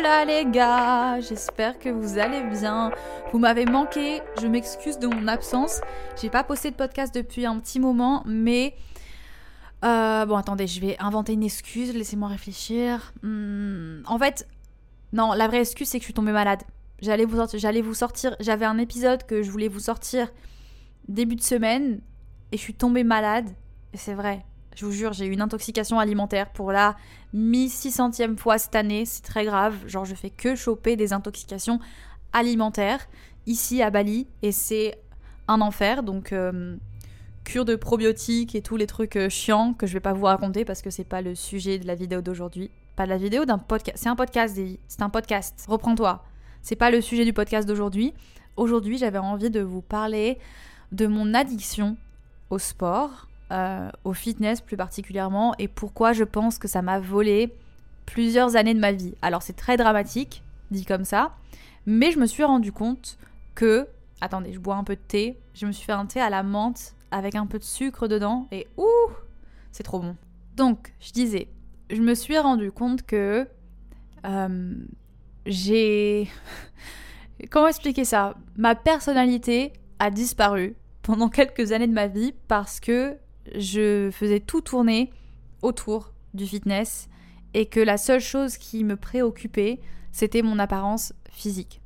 là les gars, j'espère que vous allez bien. Vous m'avez manqué, je m'excuse de mon absence. J'ai pas posté de podcast depuis un petit moment, mais euh, bon attendez, je vais inventer une excuse. Laissez-moi réfléchir. Hmm, en fait, non, la vraie excuse c'est que je suis tombée malade. J'allais vous j'allais vous sortir. J'avais un épisode que je voulais vous sortir début de semaine et je suis tombée malade. Et c'est vrai, je vous jure, j'ai eu une intoxication alimentaire pour la mi-600e fois cette année. C'est très grave. Genre, je fais que choper des intoxications alimentaires ici à Bali. Et c'est un enfer. Donc, euh, cure de probiotiques et tous les trucs euh, chiants que je vais pas vous raconter parce que c'est pas le sujet de la vidéo d'aujourd'hui. Pas de la vidéo, d'un podcast. C'est un podcast, C'est un podcast. Reprends-toi. C'est pas le sujet du podcast d'aujourd'hui. Aujourd'hui, j'avais envie de vous parler de mon addiction au sport euh, au fitness plus particulièrement, et pourquoi je pense que ça m'a volé plusieurs années de ma vie. Alors c'est très dramatique, dit comme ça, mais je me suis rendu compte que... Attendez, je bois un peu de thé. Je me suis fait un thé à la menthe avec un peu de sucre dedans, et ouh, c'est trop bon. Donc, je disais, je me suis rendu compte que euh, j'ai... Comment expliquer ça? Ma personnalité a disparu pendant quelques années de ma vie parce que je faisais tout tourner autour du fitness et que la seule chose qui me préoccupait, c'était mon apparence physique.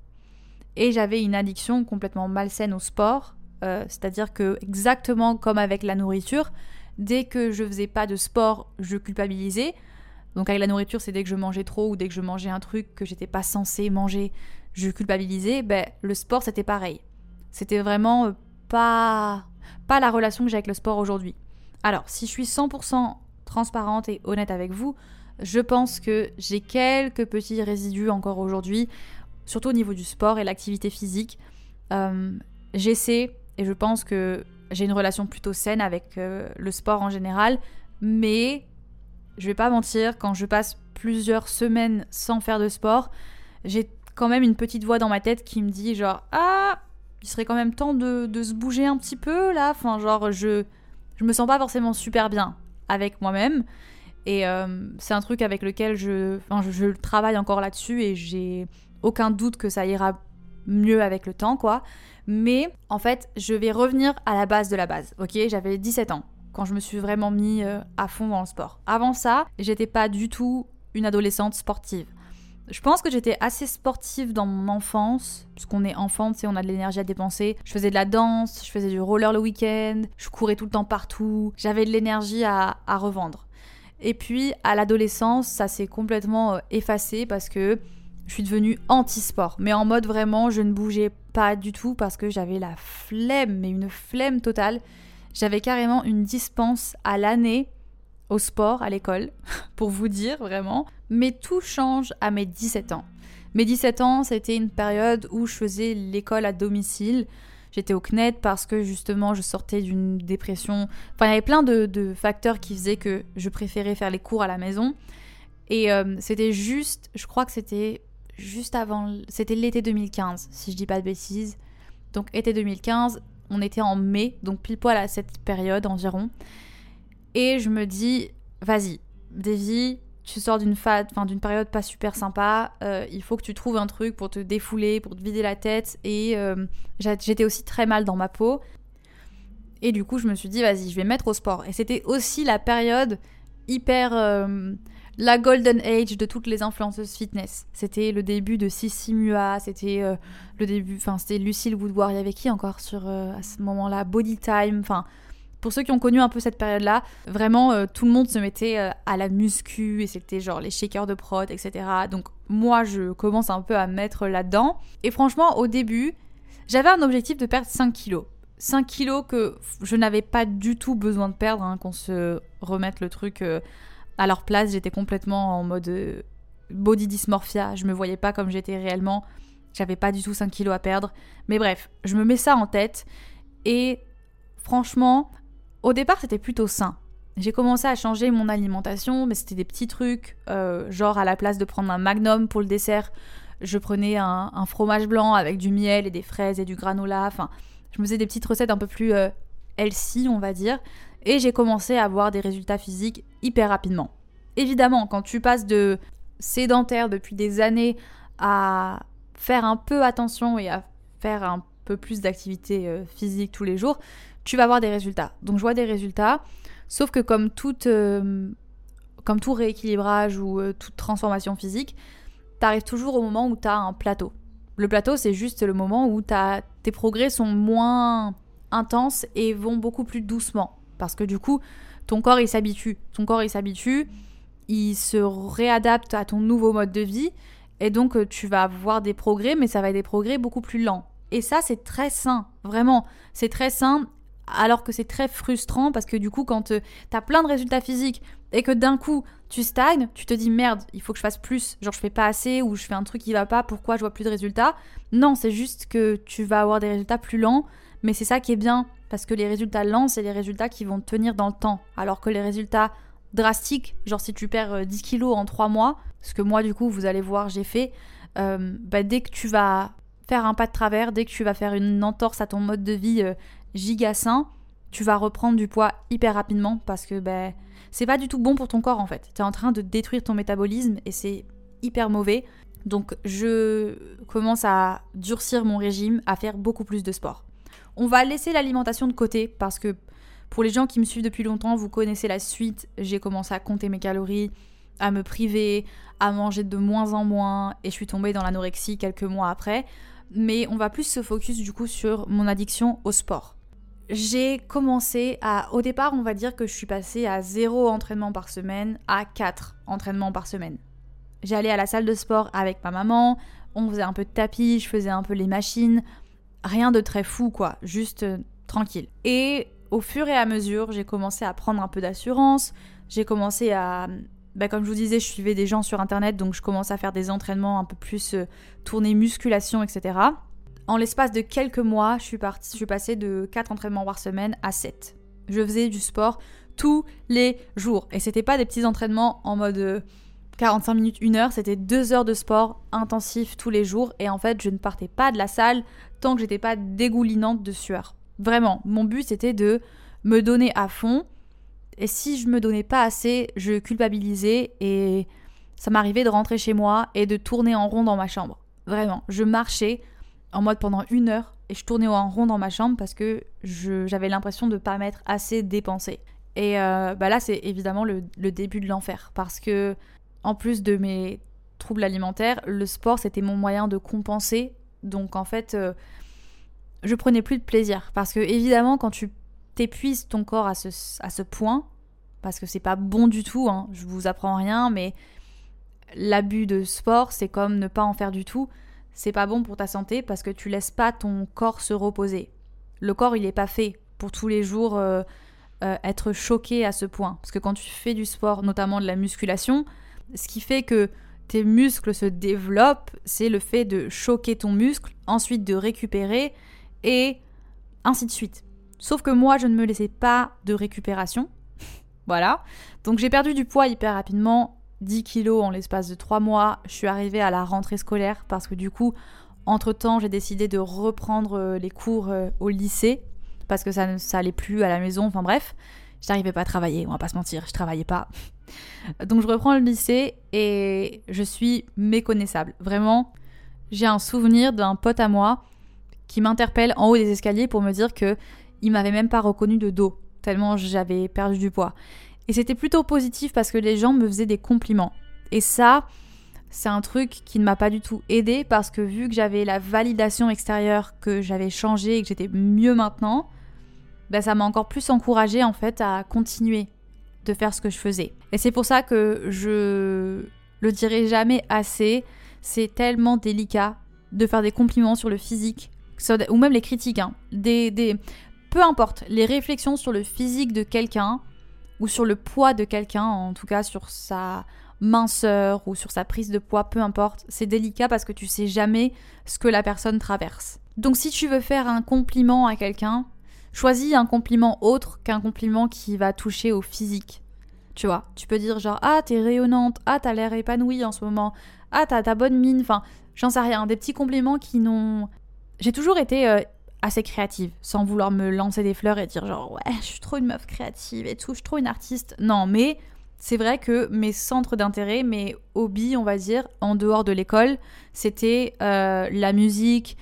Et j'avais une addiction complètement malsaine au sport, euh, c'est-à-dire que exactement comme avec la nourriture, dès que je faisais pas de sport, je culpabilisais. Donc avec la nourriture, c'est dès que je mangeais trop ou dès que je mangeais un truc que j'étais pas censé manger, je culpabilisais. Ben le sport, c'était pareil. C'était vraiment euh, pas pas la relation que j'ai avec le sport aujourd'hui. Alors, si je suis 100% transparente et honnête avec vous, je pense que j'ai quelques petits résidus encore aujourd'hui, surtout au niveau du sport et l'activité physique. Euh, j'essaie, et je pense que j'ai une relation plutôt saine avec euh, le sport en général, mais je vais pas mentir, quand je passe plusieurs semaines sans faire de sport, j'ai quand même une petite voix dans ma tête qui me dit genre ah il serait quand même temps de, de se bouger un petit peu là enfin genre je je me sens pas forcément super bien avec moi-même. Et euh, c'est un truc avec lequel je, je, travaille encore là-dessus et j'ai aucun doute que ça ira mieux avec le temps, quoi. Mais en fait, je vais revenir à la base de la base, ok? J'avais 17 ans quand je me suis vraiment mis euh, à fond dans le sport. Avant ça, j'étais pas du tout une adolescente sportive. Je pense que j'étais assez sportive dans mon enfance, puisqu'on est enfant, tu sais, on a de l'énergie à dépenser. Je faisais de la danse, je faisais du roller le week-end, je courais tout le temps partout, j'avais de l'énergie à, revendre. Et puis, à l'adolescence, ça s'est complètement euh, effacé parce que je suis devenue anti-sport. Mais en mode vraiment, je ne bougeais pas du tout parce que j'avais la flemme, mais une flemme totale. J'avais carrément une dispense à l'année au sport à l'école, pour vous dire vraiment. Mais tout change à mes 17 ans. Mes 17 ans, c'était une période où je faisais l'école à domicile. J'étais au CNED parce que justement je sortais d'une dépression. Enfin, il y avait plein de, facteurs qui faisaient que je préférais faire les cours à la maison. Et euh, c'était juste, je crois que c'était juste avant, c'était l'été 2015, si je dis pas de bêtises. Donc été 2015, on était en mai, donc pile poil à cette période environ. Et je me dis, vas-y, Davy, tu sors d'une d'une période pas super sympa. Euh, il faut que tu trouves un truc pour te défouler, pour te vider la tête. Et euh, j'étais aussi très mal dans ma peau. Et du coup, je me suis dit, vas-y, je vais mettre au sport. Et c'était aussi la période hyper. Euh, la golden age de toutes les influenceuses fitness. C'était le début de Sissi Mua, c'était le début. Enfin, c'était Lucille Woodward. Il y avait qui encore sur, à ce moment-là? Body Time. Enfin pour ceux qui ont connu un peu cette période-là, vraiment euh, tout le monde se mettait euh, à la muscu et c'était genre les shakers de prod, etc. Donc moi je commence un peu à mettre là-dedans. Et franchement, au début, J'avais un objectif de perdre 5 kilos. 5 kilos que je n'avais pas du tout besoin de perdre, hein, qu'on se remette le truc euh, à leur place. J'étais complètement en mode body dysmorphia. Je me voyais pas comme j'étais réellement. J'avais pas du tout 5 kilos à perdre. Mais bref, je me mets ça en tête. Et franchement, au départ, c'était plutôt sain. J'ai commencé à changer mon alimentation, mais c'était des petits trucs, euh, genre à la place de prendre un magnum pour le dessert, je prenais un, fromage blanc avec du miel et des fraises et du granola. Enfin, je me faisais des petites recettes un peu plus euh, healthy, on va dire. Et j'ai commencé à avoir des résultats physiques hyper rapidement. Évidemment, quand tu passes de sédentaire depuis des années à faire un peu attention et à faire un peu plus d'activité euh, physique tous les jours, tu vas avoir des résultats. Donc je vois des résultats, sauf que comme, toute, euh, tout rééquilibrage ou euh, toute transformation physique, tu arrives toujours au moment où tu as un plateau. Le plateau, c'est juste le moment où tes progrès sont moins intenses et vont beaucoup plus doucement. Parce que du coup, ton corps, il s'habitue. Ton corps, il s'habitue, il se réadapte à ton nouveau mode de vie. Et donc, euh, tu vas avoir des progrès, mais ça va être des progrès beaucoup plus lents. Et ça, c'est très sain, vraiment. C'est très sain alors que c'est très frustrant parce que du coup, quand euh, tu as plein de résultats physiques et que d'un coup tu stagnes, tu te dis merde, il faut que je fasse plus, genre je fais pas assez ou je fais un truc qui va pas, pourquoi je vois plus de résultats? Non, c'est juste que tu vas avoir des résultats plus lents, mais c'est ça qui est bien parce que les résultats lents, c'est les résultats qui vont tenir dans le temps, alors que les résultats drastiques, genre si tu perds 10 euh, kilos en 3 mois, ce que moi du coup vous allez voir j'ai fait, euh, bah, dès que tu vas faire un pas de travers, dès que tu vas faire une entorse à ton mode de vie giga sain, tu vas reprendre du poids hyper rapidement parce que ben, c'est pas du tout bon pour ton corps en fait. Tu es en train de détruire ton métabolisme et c'est hyper mauvais. Donc je commence à durcir mon régime, à faire beaucoup plus de sport. On va laisser l'alimentation de côté parce que pour les gens qui me suivent depuis longtemps, vous connaissez la suite. J'ai commencé à compter mes calories, à me priver, à manger de moins en moins et je suis tombée dans l'anorexie quelques mois après. Mais on va plus se focus du coup sur mon addiction au sport j'ai commencé à. Au départ, on va dire que je suis passée à 0 entraînement par semaine à 4 entraînements par semaine. J'allais à la salle de sport avec ma maman, on faisait un peu de tapis, je faisais un peu les machines. Rien de très fou, quoi, juste euh, tranquille. Et au fur et à mesure, j'ai commencé à prendre un peu d'assurance, j'ai commencé à. Bah, comme je vous disais, je suivais des gens sur internet, donc je commence à faire des entraînements un peu plus euh, tournés musculation, etc. En l'espace de quelques mois, je suis, je suis passée de 4 entraînements par semaine à 7. Je faisais du sport tous les jours. Et c'était pas des petits entraînements en mode 45 euh, minutes, 1 heure, c'était 2 heures de sport intensif tous les jours. Et en fait, je ne partais pas de la salle tant que j'étais pas dégoulinante de sueur. Vraiment, mon but c'était de me donner à fond. Et si je me donnais pas assez, je culpabilisais et ça m'arrivait de rentrer chez moi et de tourner en rond dans ma chambre. Vraiment, je marchais en mode pendant une heure et je tournais en rond dans ma chambre parce que j'avais l'impression de pas m'être assez dépensée. Et euh, bah là, c'est évidemment le, début de l'enfer parce que, en plus de mes troubles alimentaires, le sport c'était mon moyen de compenser. Donc en fait, euh, je prenais plus de plaisir parce que, évidemment, quand tu t'épuises ton corps à ce, à ce point, parce que c'est pas bon du tout, hein, je vous apprends rien, mais l'abus de sport c'est comme ne pas en faire du tout c'est pas bon pour ta santé parce que tu laisses pas ton corps se reposer. Le corps, il est pas fait pour tous les jours euh, euh, être choqué à ce point. Parce que quand tu fais du sport, notamment de la musculation, ce qui fait que tes muscles se développent, c'est le fait de choquer ton muscle, ensuite de récupérer et ainsi de suite. Sauf que moi, je ne me laissais pas de récupération. voilà. Donc j'ai perdu du poids hyper rapidement 10 kilos en l'espace de 3 mois. Je suis arrivée à la rentrée scolaire parce que du coup, entre-temps, j'ai décidé de reprendre euh, les cours euh, au lycée parce que ça ne ça allait plus à la maison. Enfin bref, je n'arrivais pas à travailler, on va pas se mentir, je travaillais pas. Donc je reprends le lycée et je suis méconnaissable. Vraiment, j'ai un souvenir d'un pote à moi qui m'interpelle en haut des escaliers pour me dire que il m'avait même pas reconnu de dos tellement j'avais perdu du poids. Et c'était plutôt positif parce que les gens me faisaient des compliments. Et ça, c'est un truc qui ne m'a pas du tout aidé parce que vu que j'avais la validation extérieure, que j'avais changé et que j'étais mieux maintenant, bah ça m'a encore plus encouragé en fait à continuer de faire ce que je faisais. Et c'est pour ça que je le dirai jamais assez, c'est tellement délicat de faire des compliments sur le physique ou même les critiques, hein. des, des, peu importe, les réflexions sur le physique de quelqu'un ou sur le poids de quelqu'un, en tout cas sur sa minceur ou sur sa prise de poids, peu importe, c'est délicat parce que tu sais jamais ce que la personne traverse. Donc si tu veux faire un compliment à quelqu'un, choisis un compliment autre qu'un compliment qui va toucher au physique. Tu vois, tu peux dire genre ah t'es rayonnante, ah t'as l'air épanouie en ce moment, ah t'as ta bonne mine, enfin j'en sais rien, des petits compliments qui n'ont... J'ai toujours été euh, assez créative, sans vouloir me lancer des fleurs et dire genre ouais je suis trop une meuf créative et tout, je suis trop une artiste. Non mais c'est vrai que mes centres d'intérêt, mes hobbies on va dire, en dehors de l'école, c'était euh, la musique,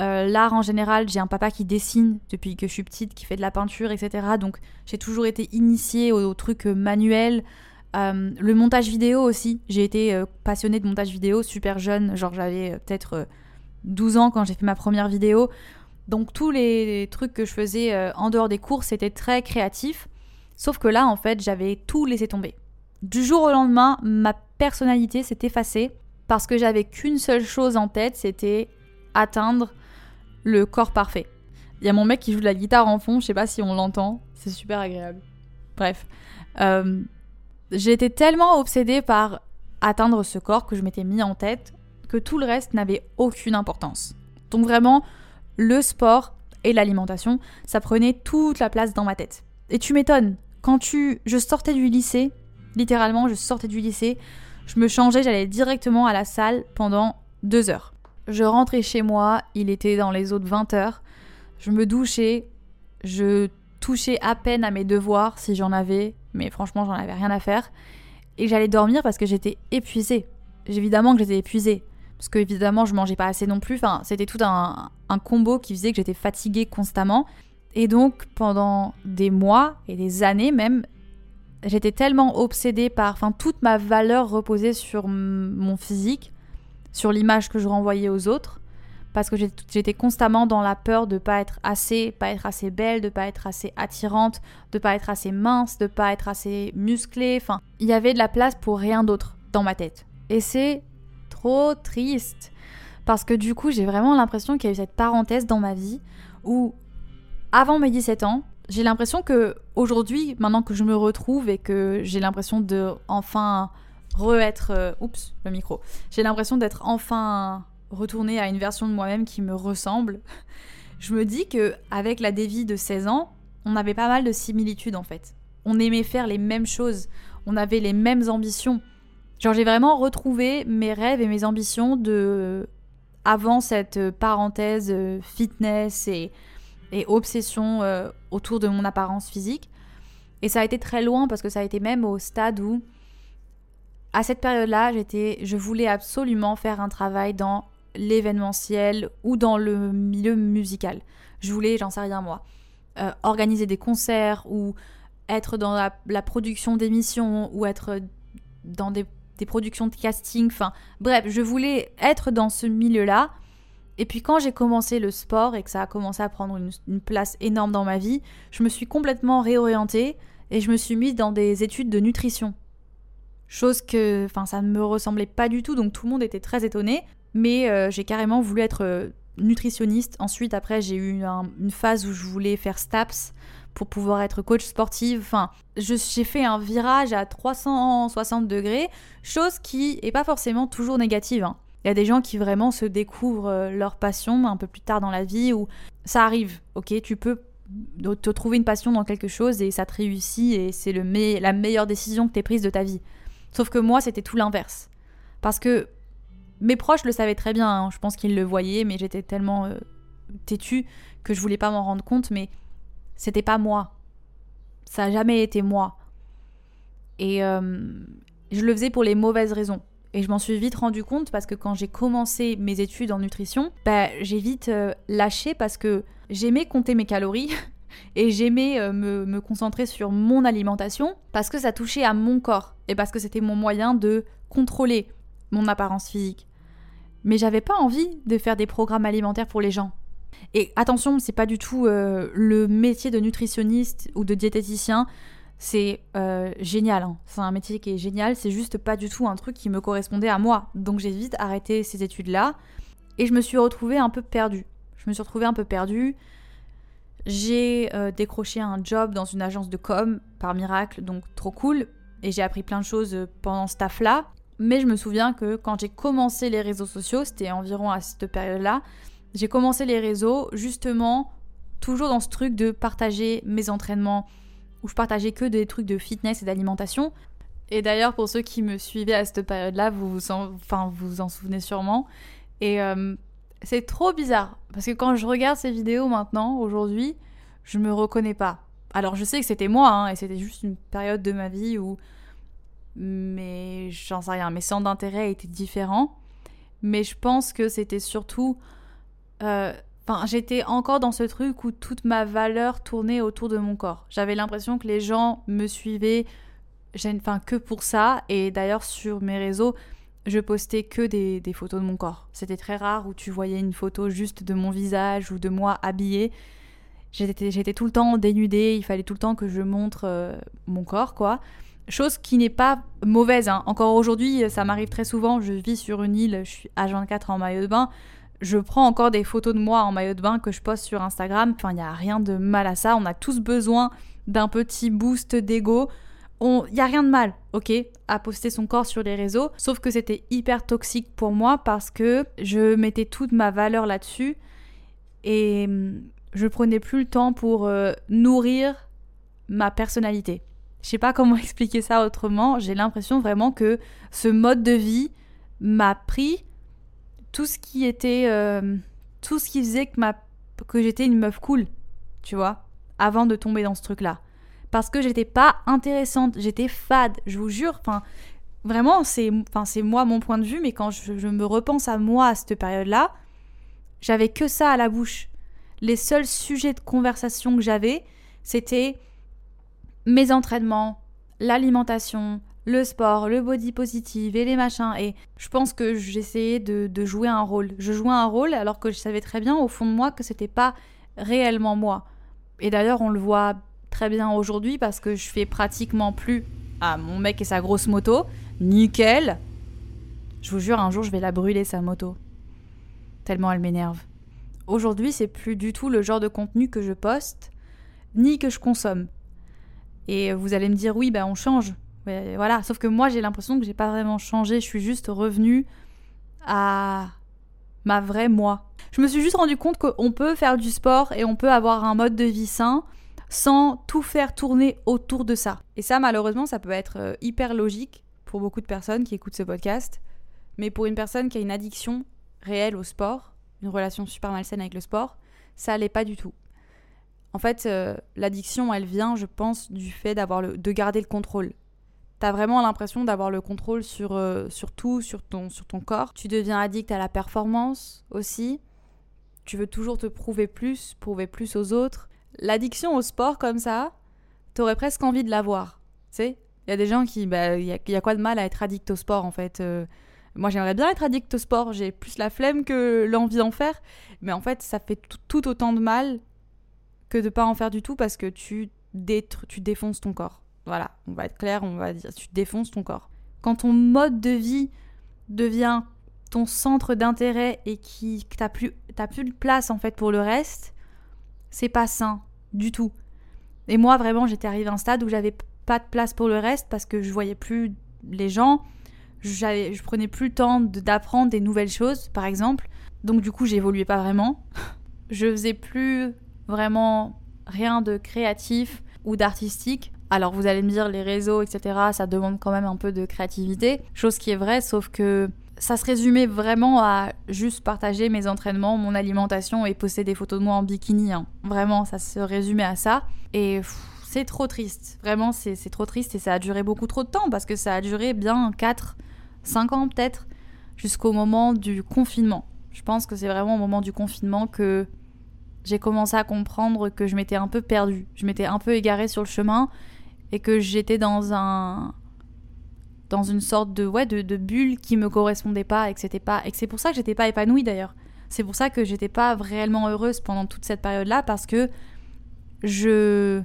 euh, l'art en général, j'ai un papa qui dessine depuis que je suis petite, qui fait de la peinture, etc. Donc j'ai toujours été initiée aux, trucs euh, manuels. Le montage vidéo aussi. J'ai été passionnée de montage vidéo super jeune, genre j'avais peut-être 12 ans quand j'ai fait ma première vidéo. Donc tous les trucs que je faisais en dehors des cours, c'était très créatif. Sauf que là, en fait, j'avais tout laissé tomber. Du jour au lendemain, ma personnalité s'est effacée parce que j'avais qu'une seule chose en tête, c'était atteindre le corps parfait. Il y a mon mec qui joue de la guitare en fond, je sais pas si on l'entend, c'est super agréable. Bref. Euh, été tellement obsédée par atteindre ce corps que je m'étais mis en tête que tout le reste n'avait aucune importance. Donc vraiment, le sport et l'alimentation, ça prenait toute la place dans ma tête. Et tu m'étonnes, quand tu... Je sortais du lycée, littéralement, je sortais du lycée, je me changeais, j'allais directement à la salle pendant deux heures. Je rentrais chez moi, il était dans les autres 20 heures. Je me douchais, je touchais à peine à mes devoirs si j'en avais, mais franchement, j'en avais rien à faire. Et j'allais dormir parce que j'étais épuisée. Évidemment que j'étais épuisée. Parce que évidemment, je mangeais pas assez non plus. Enfin, c'était tout un, combo qui faisait que j'étais fatiguée constamment. Et donc, pendant des mois et des années même, j'étais tellement obsédée par. Enfin, toute ma valeur reposait sur mon physique sur l'image que je renvoyais aux autres parce que j'étais constamment dans la peur de pas être assez, pas être assez belle, de pas être assez attirante, de pas être assez mince, de pas être assez musclée. Enfin, il y avait de la place pour rien d'autre dans ma tête. Et c'est trop triste parce que du coup, j'ai vraiment l'impression qu'il y a eu cette parenthèse dans ma vie où avant mes 17 ans, j'ai l'impression que aujourd'hui, maintenant que je me retrouve et que j'ai l'impression de enfin re-être. Euh, oups, le micro. J'ai l'impression d'être enfin retournée à une version de moi-même qui me ressemble. Je me dis que avec la dévie de 16 ans, on avait pas mal de similitudes en fait. On aimait faire les mêmes choses, on avait les mêmes ambitions. Genre j'ai vraiment retrouvé mes rêves et mes ambitions de avant cette parenthèse euh, fitness et, et obsession euh, autour de mon apparence physique. Et ça a été très loin parce que ça a été même au stade où à cette période-là, j'étais, je voulais absolument faire un travail dans l'événementiel ou dans le milieu musical. Je voulais, j'en sais rien moi, euh, organiser des concerts ou être dans la, production d'émissions ou être dans des, productions de casting. Enfin, bref, je voulais être dans ce milieu-là. Et puis quand j'ai commencé le sport et que ça a commencé à prendre une, une, place énorme dans ma vie, je me suis complètement réorientée et je me suis mise dans des études de nutrition. Chose que, enfin, ça ne me ressemblait pas du tout, donc tout le monde était très étonné. Mais euh, j'ai carrément voulu être euh, nutritionniste. Ensuite, après, j'ai eu une phase où je voulais faire STAPS pour pouvoir être coach sportive. Enfin, j'ai fait un virage à 360 degrés, chose qui est pas forcément toujours négative. Hein. Il y a des gens qui vraiment se découvrent euh, leur passion un peu plus tard dans la vie où ça arrive, ok? Tu peux te trouver une passion dans quelque chose et ça te réussit et c'est la meilleure décision que tu prise de ta vie. Sauf que moi, c'était tout l'inverse. Parce que mes proches le savaient très bien, hein. je pense qu'ils le voyaient, mais j'étais tellement euh, têtue que je voulais pas m'en rendre compte, mais c'était pas moi. Ça a jamais été moi. Et euh, je le faisais pour les mauvaises raisons. Et je m'en suis vite rendu compte parce que quand j'ai commencé mes études en nutrition, bah, j'ai vite euh, lâché parce que j'aimais compter mes calories et j'aimais euh, me, concentrer sur mon alimentation parce que ça touchait à mon corps et parce que c'était mon moyen de contrôler mon apparence physique. Mais j'avais pas envie de faire des programmes alimentaires pour les gens. Et attention, c'est pas du tout euh, le métier de nutritionniste ou de diététicien. C'est euh, génial, hein. c'est un métier qui est génial, c'est juste pas du tout un truc qui me correspondait à moi. Donc j'ai vite arrêté ces études-là et je me suis retrouvée un peu perdue Je me suis retrouvée un peu perdue. J'ai euh, décroché un job dans une agence de com par miracle, donc trop cool. Et j'ai appris plein de choses pendant ce taf-là. Mais je me souviens que quand j'ai commencé les réseaux sociaux, c'était environ à cette période-là, j'ai commencé les réseaux justement toujours dans ce truc de partager mes entraînements, où je partageais que des trucs de fitness et d'alimentation. Et d'ailleurs, pour ceux qui me suivaient à cette période-là, vous vous en, enfin, vous, en souvenez sûrement. Et euh, c'est trop bizarre, parce que quand je regarde ces vidéos maintenant, aujourd'hui, je me reconnais pas. Alors je sais que c'était moi, hein, et c'était juste une période de ma vie où... Mais j'en sais rien, mes centres d'intérêt étaient différents. Mais je pense que c'était surtout... Euh, enfin, j'étais encore dans ce truc où toute ma valeur tournait autour de mon corps. J'avais l'impression que les gens me suivaient enfin, que pour ça. Et d'ailleurs, sur mes réseaux, je postais que des, photos de mon corps. C'était très rare où tu voyais une photo juste de mon visage ou de moi habillée. J'étais tout le temps dénudée, il fallait tout le temps que je montre euh, mon corps, quoi. Chose qui n'est pas mauvaise. Hein. Encore aujourd'hui, ça m'arrive très souvent. Je vis sur une île, je suis à 24 en maillot de bain. Je prends encore des photos de moi en maillot de bain que je poste sur Instagram. Enfin, il n'y a rien de mal à ça. On a tous besoin d'un petit boost d'ego il y a rien de mal, ok, à poster son corps sur les réseaux, sauf que c'était hyper toxique pour moi parce que je mettais toute ma valeur là-dessus et hum, je prenais plus le temps pour euh, nourrir ma personnalité. Je sais pas comment expliquer ça autrement, j'ai l'impression vraiment que ce mode de vie m'a pris tout ce qui était euh, tout ce qui faisait que ma que j'étais une meuf cool, tu vois, avant de tomber dans ce truc là parce que j'étais pas intéressante, j'étais fade, je vous jure. Enfin, vraiment, c'est moi mon point de vue, mais quand je, me repense à moi à cette période-là, j'avais que ça à la bouche. Les seuls sujets de conversation que j'avais, c'était mes entraînements, l'alimentation, le sport, le body positive et les machins. Et je pense que j'essayais de, jouer un rôle. Je jouais un rôle alors que je savais très bien au fond de moi que c'était pas réellement moi. Et d'ailleurs, on le voit très bien aujourd'hui parce que je fais pratiquement plus à mon mec et sa grosse moto. Nickel. Je vous jure, un jour, je vais la brûler, sa moto. Tellement elle m'énerve. Aujourd'hui, c'est plus du tout le genre de contenu que je poste, ni que je consomme. Et vous allez me dire, oui, ben on change. Voilà. Sauf que moi, j'ai l'impression que j'ai pas vraiment changé. Je suis juste revenue à ma vraie moi. Je me suis juste rendu compte qu'on peut faire du sport et on peut avoir un mode de vie sain sans tout faire tourner autour de ça. Et ça, malheureusement, ça peut être euh, hyper logique pour beaucoup de personnes qui écoutent ce podcast. Mais pour une personne qui a une addiction réelle au sport, une relation super malsaine avec le sport, ça l'est pas du tout. En fait, euh, l'addiction, elle vient, je pense, du fait d'avoir de garder le contrôle. T'as vraiment l'impression d'avoir le contrôle sur, euh, sur tout, sur ton, sur ton corps. Tu deviens addict à la performance aussi. Tu veux toujours te prouver plus, prouver plus aux autres. L'addiction au sport comme ça, t'aurais presque envie de l'avoir. Tu sais Il y a des gens qui. Bah, il y, a, quoi de mal à être addict au sport en fait euh, Moi j'aimerais bien être addict au sport, j'ai plus la flemme que l'envie d'en faire. Mais en fait, ça fait tout, autant de mal que de pas en faire du tout parce que tu, tu défonces ton corps. Voilà, on va être clair, on va dire, tu défonces ton corps. Quand ton mode de vie devient ton centre d'intérêt et qui t'as plus, plus de place en fait pour le reste, c'est pas sain du tout. Et moi, vraiment, j'étais arrivée à un stade où j'avais pas de place pour le reste parce que je voyais plus les gens, je prenais plus le temps d'apprendre des nouvelles choses, par exemple. Donc, du coup, j'évoluais pas vraiment. je faisais plus vraiment rien de créatif ou d'artistique. Alors, vous allez me dire, les réseaux, etc., ça demande quand même un peu de créativité. Chose qui est vraie, sauf que ça se résumait vraiment à juste partager mes entraînements, mon alimentation et poster des photos de moi en bikini. Hein. Vraiment, ça se résumait à ça. Et c'est trop triste. Vraiment, c'est trop triste et ça a duré beaucoup trop de temps parce que ça a duré bien 4, 5 ans peut-être, jusqu'au moment du confinement. Je pense que c'est vraiment au moment du confinement que j'ai commencé à comprendre que je m'étais un peu perdue. Je m'étais un peu égarée sur le chemin et que j'étais dans un dans une sorte de ouais de, bulle qui me correspondait pas et que c'était pas et c'est pour ça que j'étais pas épanouie d'ailleurs. C'est pour ça que j'étais pas réellement heureuse pendant toute cette période-là parce que je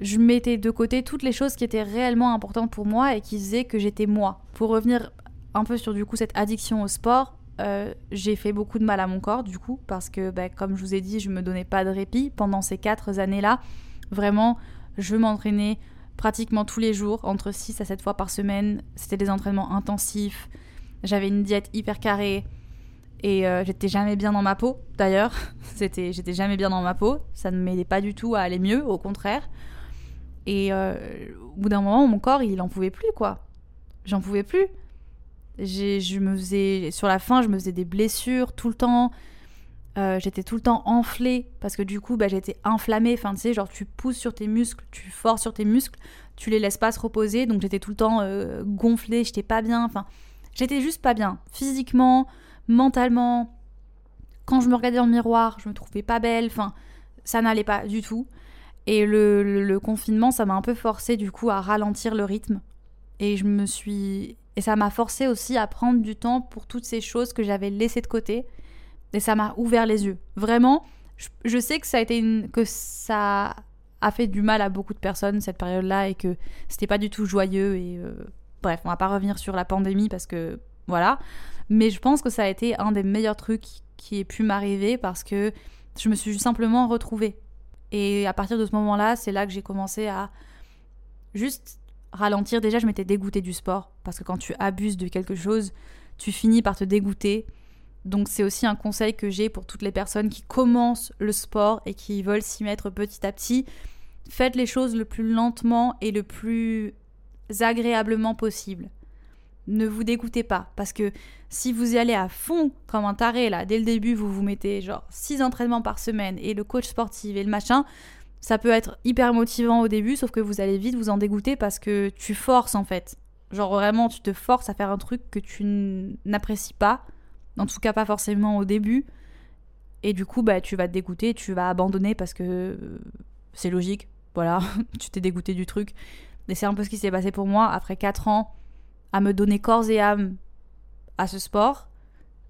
je mettais de côté toutes les choses qui étaient réellement importantes pour moi et qui faisaient que j'étais moi. Pour revenir un peu sur du coup cette addiction au sport, euh, j'ai fait beaucoup de mal à mon corps du coup parce que bah, comme je vous ai dit je me donnais pas de répit pendant ces quatre années là vraiment je m'entraînais pratiquement tous les jours entre 6 à 7 fois par semaine. C'était des entraînements intensifs. J'avais une diète hyper carrée et euh, j'étais jamais bien dans ma peau d'ailleurs. C'était j'étais jamais bien dans ma peau. Ça ne m'aidait pas du tout à aller mieux au contraire. Et euh, au bout d'un moment mon corps il en pouvait plus quoi. J'en pouvais plus. Je me faisais sur la fin je me faisais des blessures tout le temps euh, j'étais tout le temps enflée parce que du coup bah, j'étais inflammée. Enfin tu sais genre tu pousses sur tes muscles tu forces sur tes muscles tu les laisses pas se reposer. Donc j'étais tout le temps euh, gonflée j'étais pas bien. Enfin j'étais juste pas bien. Physiquement mentalement quand je me regardais dans le miroir je me trouvais pas belle. Enfin ça n'allait pas du tout. Et le, confinement ça m'a un peu forcé du coup à ralentir le rythme. Et je me suis et ça m'a forcé aussi à prendre du temps pour toutes ces choses que j'avais laissées de côté. Et ça m'a ouvert les yeux. Vraiment, je, sais que ça a été que ça a fait du mal à beaucoup de personnes cette période-là et que c'était pas du tout joyeux et euh, bref, on va pas revenir sur la pandémie parce que voilà. Mais je pense que ça a été un des meilleurs trucs qui ait pu m'arriver parce que je me suis simplement retrouvée. Et à partir de ce moment-là, c'est là que j'ai commencé à juste ralentir. Déjà, je m'étais dégoûtée du sport parce que quand tu abuses de quelque chose, tu finis par te dégoûter. Donc c'est aussi un conseil que j'ai pour toutes les personnes qui commencent le sport et qui veulent s'y mettre petit à petit. Faites les choses le plus lentement et le plus agréablement possible. Ne vous dégoûtez pas parce que si vous y allez à fond comme un taré là, dès le début vous vous mettez genre 6 entraînements par semaine et le coach sportif et le machin, ça peut être hyper motivant au début, sauf que vous allez vite vous en dégoûter parce que tu forces en fait. Genre vraiment, tu te forces à faire un truc que tu n'apprécies pas, en tout cas pas forcément au début. Et du coup, bah, tu vas te dégoûter, tu vas abandonner parce que euh, c'est logique. Voilà, tu t'es dégoûté du truc. Et c'est un peu ce qui s'est passé pour moi après 4 ans à me donner corps et âme à ce sport.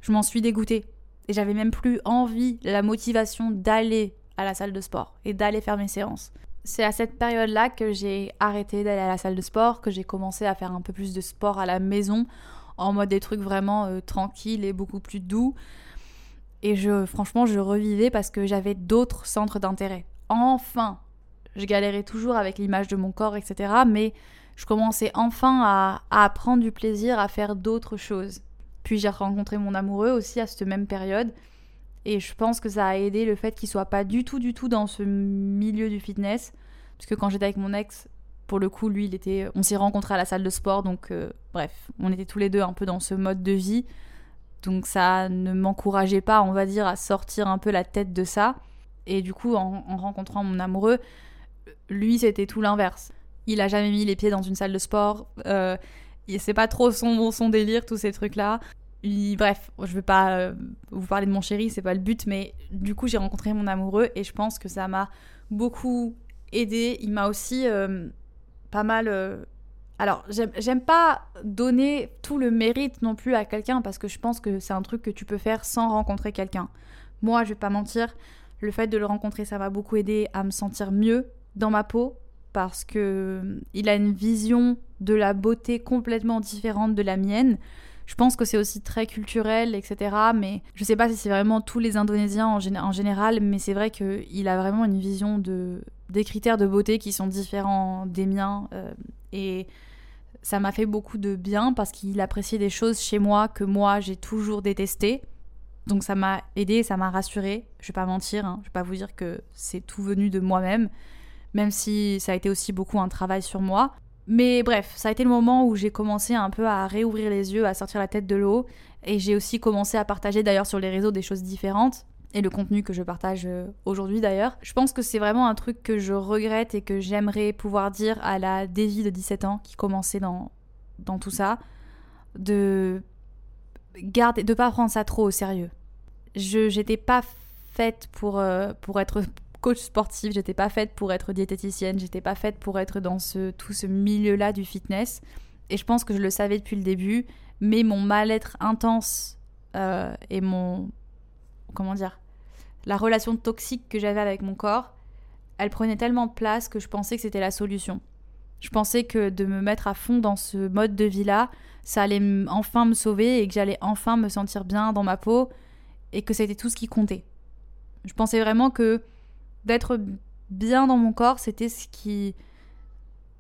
Je m'en suis dégoûtée. Et j'avais même plus envie, la motivation d'aller à la salle de sport et d'aller faire mes séances. C'est à cette période-là que j'ai arrêté d'aller à la salle de sport, que j'ai commencé à faire un peu plus de sport à la maison, en mode des trucs vraiment euh, tranquilles et beaucoup plus doux. Et je, franchement, je revivais parce que j'avais d'autres centres d'intérêt. Enfin, je galérais toujours avec l'image de mon corps, etc. Mais je commençais enfin à, à prendre du plaisir à faire d'autres choses. Puis j'ai rencontré mon amoureux aussi à cette même période. Et je pense que ça a aidé le fait qu'il soit pas du tout, du tout dans ce milieu du fitness. Parce que quand j'étais avec mon ex, pour le coup, lui, il était, on s'est rencontrés à la salle de sport, donc euh, bref, on était tous les deux un peu dans ce mode de vie. Donc ça ne m'encourageait pas, on va dire, à sortir un peu la tête de ça. Et du coup, en, rencontrant mon amoureux, lui, c'était tout l'inverse. Il a jamais mis les pieds dans une salle de sport. Euh, c'est pas trop son, son délire, tous ces trucs-là bref, je vais pas euh, vous parler de mon chéri, c'est pas le but, mais du coup j'ai rencontré mon amoureux et je pense que ça m'a beaucoup aidé. Il m'a aussi euh, pas mal. Euh, alors, j'aime pas donner tout le mérite non plus à quelqu'un parce que je pense que c'est un truc que tu peux faire sans rencontrer quelqu'un. Moi, je vais pas mentir, le fait de le rencontrer, ça m'a beaucoup aidé à me sentir mieux dans ma peau parce que il a une vision de la beauté complètement différente de la mienne. Je pense que c'est aussi très culturel, etc. Mais je sais pas si c'est vraiment tous les Indonésiens en, général, mais c'est vrai qu'il a vraiment une vision de, des critères de beauté qui sont différents des miens. Euh, et ça m'a fait beaucoup de bien parce qu'il appréciait des choses chez moi que moi j'ai toujours détestées. Donc ça m'a aidé, ça m'a rassuré. Je vais pas mentir, hein. je vais pas vous dire que c'est tout venu de moi-même, même si ça a été aussi beaucoup un travail sur moi. Mais bref, ça a été le moment où j'ai commencé un peu à réouvrir les yeux, à sortir la tête de l'eau. Et j'ai aussi commencé à partager d'ailleurs sur les réseaux des choses différentes. Et le contenu que je partage euh, aujourd'hui d'ailleurs. Je pense que c'est vraiment un truc que je regrette et que j'aimerais pouvoir dire à la Davy de 17 ans qui commençait dans, dans tout ça. De garder, de pas prendre ça trop au sérieux. Je j'étais pas faite pour, euh, pour être coach sportif, j'étais pas faite pour être diététicienne, j'étais pas faite pour être dans ce, tout ce milieu-là du fitness. Et je pense que je le savais depuis le début, mais mon mal-être intense euh, et mon. Comment dire La relation toxique que j'avais avec mon corps, elle prenait tellement de place que je pensais que c'était la solution. Je pensais que de me mettre à fond dans ce mode de vie-là, ça allait enfin me sauver et que j'allais enfin me sentir bien dans ma peau et que c'était tout ce qui comptait. Je pensais vraiment que d'être bien dans mon corps, c'était ce qui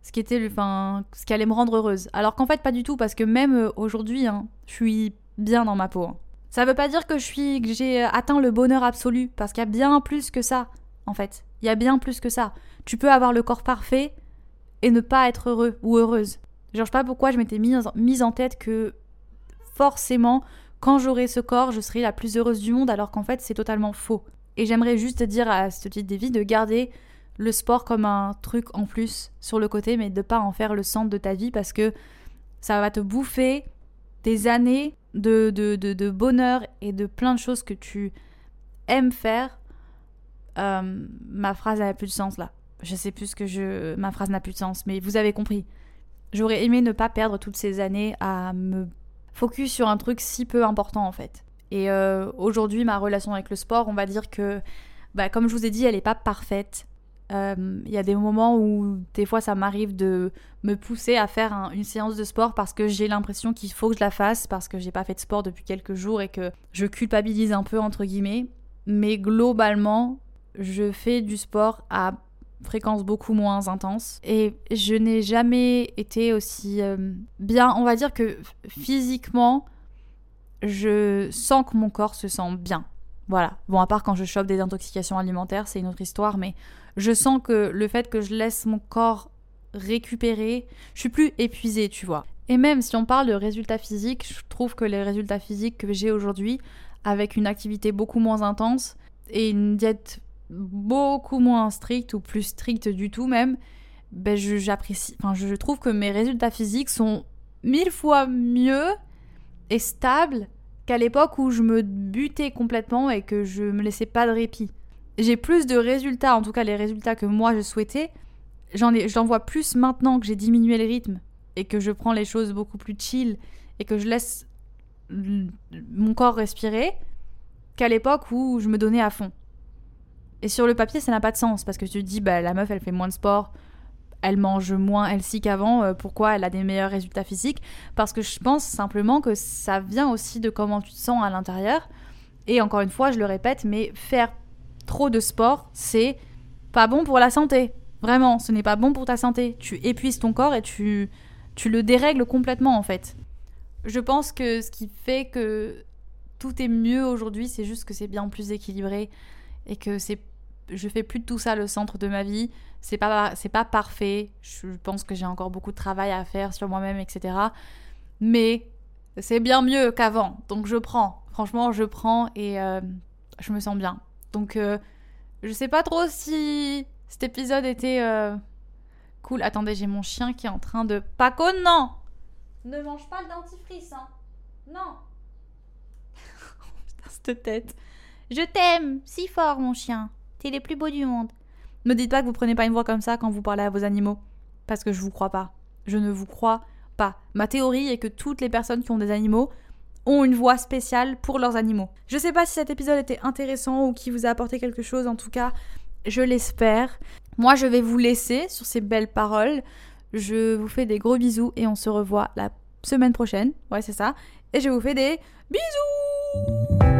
ce qui était enfin ce qui allait me rendre heureuse. Alors qu'en fait pas du tout parce que même euh, aujourd'hui, hein, je suis bien dans ma peau. Hein. Ça veut pas dire que je suis que j'ai atteint le bonheur absolu parce qu'il y a bien plus que ça en fait. Il y a bien plus que ça. Tu peux avoir le corps parfait et ne pas être heureux ou heureuse. Genre, je sais pas pourquoi je m'étais mise, mise en tête que forcément, quand j'aurai ce corps, je serai la plus heureuse du monde, alors qu'en fait, c'est totalement faux. Et j'aimerais juste dire à ce Davy de garder le sport comme un truc en plus sur le côté, mais de pas en faire le centre de ta vie parce que ça va te bouffer des années de, de, de, bonheur et de plein de choses que tu aimes faire. Euh, ma phrase n'a plus de sens là. Je sais plus ce que je. Ma phrase n'a plus de sens, mais vous avez compris. J'aurais aimé ne pas perdre toutes ces années à me focus sur un truc si peu important en fait. Et euh, aujourd'hui, ma relation avec le sport, on va dire que, bah, comme je vous ai dit, elle n'est pas parfaite. Euh, il y a des moments où des fois ça m'arrive de me pousser à faire une séance de sport parce que j'ai l'impression qu'il faut que je la fasse parce que j'ai pas fait de sport depuis quelques jours et que je culpabilise un peu entre guillemets. Mais globalement, je fais du sport à fréquence beaucoup moins intense. Et je n'ai jamais été aussi euh, bien. On va dire que physiquement, je sens que mon corps se sent bien. Voilà. Bon, à part quand je chope des intoxications alimentaires, c'est une autre histoire, mais je sens que le fait que je laisse mon corps récupérer, je suis plus épuisée, tu vois. Et même si on parle de résultats physiques, je trouve que les résultats physiques que j'ai aujourd'hui, avec une activité beaucoup moins intense et une diète beaucoup moins strict ou plus strict du tout même, ben j'apprécie. Enfin, je trouve que mes résultats physiques sont mille fois mieux et stables qu'à l'époque où je me butais complètement et que je me laissais pas de répit. J'ai plus de résultats, en tout cas les résultats que moi je souhaitais. J'en ai, vois plus maintenant que j'ai diminué le rythme et que je prends les choses beaucoup plus chill et que je laisse mon corps respirer qu'à l'époque où je me donnais à fond. Et sur le papier, ça n'a pas de sens parce que tu te dis, bah, la meuf, elle fait moins de sport, elle mange moins healthy qu'avant, euh, pourquoi elle a des meilleurs résultats physiques? Parce que je pense simplement que ça vient aussi de comment tu te sens à l'intérieur. Et encore une fois, je le répète, mais faire trop de sport, c'est pas bon pour la santé. Vraiment, ce n'est pas bon pour ta santé. Tu épuises ton corps et tu, tu le dérègles complètement en fait. Je pense que ce qui fait que tout est mieux aujourd'hui, c'est juste que c'est bien plus équilibré et que c'est je fais plus de tout ça le centre de ma vie. C'est pas, c'est pas parfait. Je pense que j'ai encore beaucoup de travail à faire sur moi-même, etc. Mais c'est bien mieux qu'avant. Donc je prends. Franchement, je prends et euh, je me sens bien. Donc euh, je sais pas trop si cet épisode était euh, cool. Attendez, j'ai mon chien qui est en train de. Paco, non Ne mange pas le dentifrice, hein Non Putain, cette tête. Je t'aime si fort, mon chien. Les plus beaux du monde. Ne dites pas que vous prenez pas une voix comme ça quand vous parlez à vos animaux. Parce que je vous crois pas. Je ne vous crois pas. Ma théorie est que toutes les personnes qui ont des animaux ont une voix spéciale pour leurs animaux. Je sais pas si cet épisode était intéressant ou qui vous a apporté quelque chose, en tout cas, je l'espère. Moi, je vais vous laisser sur ces belles paroles. Je vous fais des gros bisous et on se revoit la semaine prochaine. Ouais, c'est ça. Et je vous fais des bisous